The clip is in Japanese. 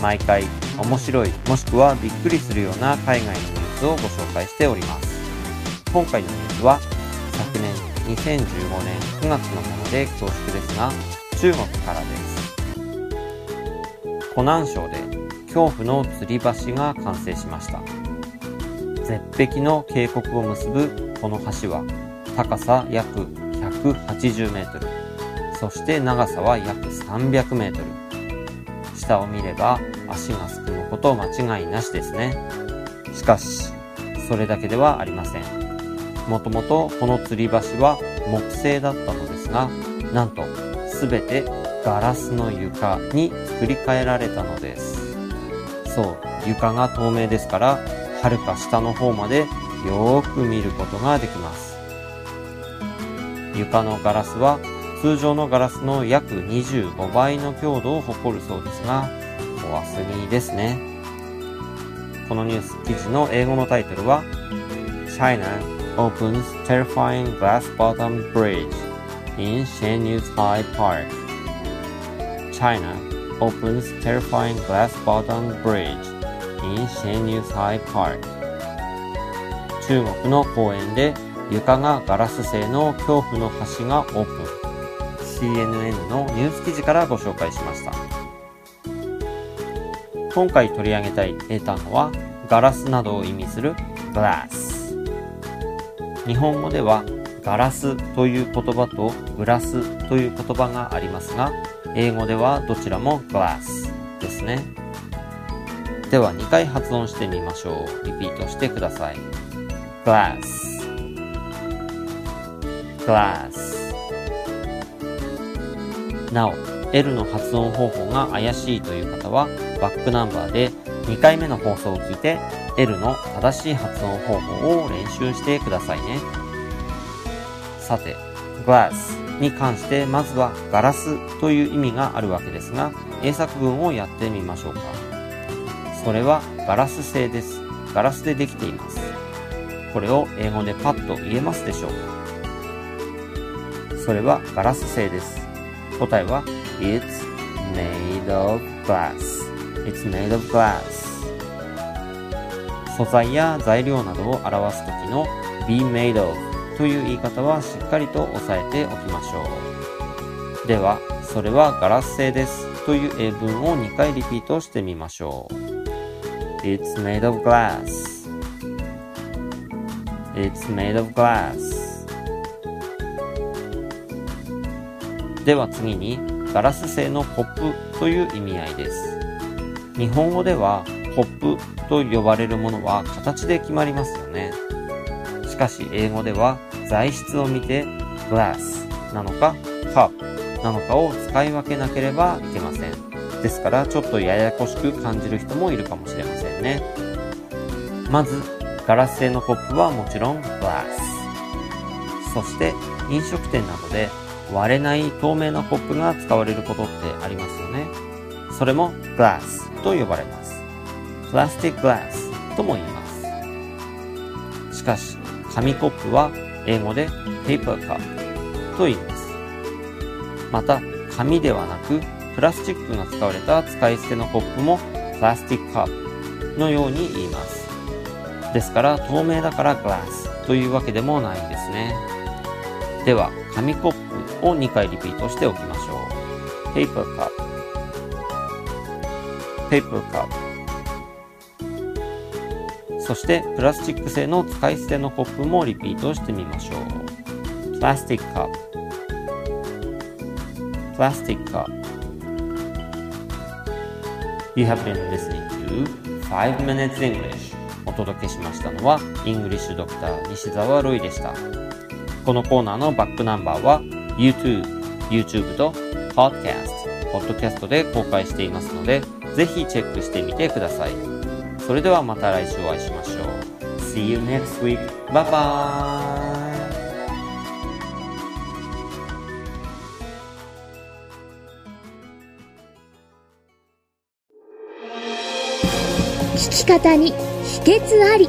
毎回面白いもしくはびっくりするような海外のニュースをご紹介しております。今回のニュースは昨年2015年9月のもので恐縮ですが中国からです。湖南省で恐怖の吊り橋が完成しました。絶壁の渓谷を結ぶこの橋は高さ約180メートルそして長さは約300メートル。下を見れば足がすくむこと間違いなしですね。しかしそれだけではありません。もともとこの吊り橋は木製だったのですがなんと全てガラスの床に作り変えられたのです。そう床が透明ですから遥か下の方までよーく見ることができます。床のガラスは通常のガラスの約25倍の強度を誇るそうですが怖すぎですねこのニュース記事の英語のタイトルは China opens terrifying glass bottom bridge in Shenyu's High Park China opens terrifying glass bottom bridge in Shenyu's High Park 中国の公園で床がガラス製の恐怖の橋がオープン CNN のニュース記事からご紹介しました今回取り上げたい英単語はガラスなどを意味する glass 日本語ではガラスという言葉とグラスという言葉がありますが英語ではどちらも glass ですね。では2回発音してみましょう。リピートしてください。glass glass なお。L の発音方法が怪しいという方はバックナンバーで2回目の放送を聞いて L の正しい発音方法を練習してくださいね。さて glass に関してまずはガラスという意味があるわけですが英作文をやってみましょうか。それはガラス製です。ガラスでできています。これを英語でパッと言えますでしょうか。それはガラス製です。答えは It's made of glass. It's made of glass. 素材や材料などを表す時の be made of という言い方はしっかりと押さえておきましょう。ではそれはガラス製です。という英文を2回リピートしてみましょう。It's made of glass. It's made of glass. では次にガラス製のコップという意味合いです。日本語ではコップと呼ばれるものは形で決まりますよね。しかし英語では材質を見てグラスなのかカップなのかを使い分けなければいけません。ですからちょっとややこしく感じる人もいるかもしれませんね。まずガラス製のコップはもちろんグラスそして飲食店などで割れない透明なコップが使われることってありますよね。それもグラスと呼ばれます。プラスティックグラスとも言います。しかし、紙コップは英語で paper cup と言います。また、紙ではなくプラスチックが使われた使い捨てのコップもプラスティックカップのように言います。ですから透明だからグラスというわけでもないんですね。では、紙コップを2回リピートしておきましょう。paper cup paper cup そしてプラスチック製の使い捨てのコップもリピートしてみましょう。plastic cup plastic cup You have been listening to 5 Minutes English お届けしましたのは、イングリッシュドクター西澤ロイでした。このコーナーのバックナンバーは YouTube、YouTube と Podcast、Podcast で公開していますので、ぜひチェックしてみてください。それではまた来週お会いしましょう。See you next week. Bye bye! 聞き方に秘訣あり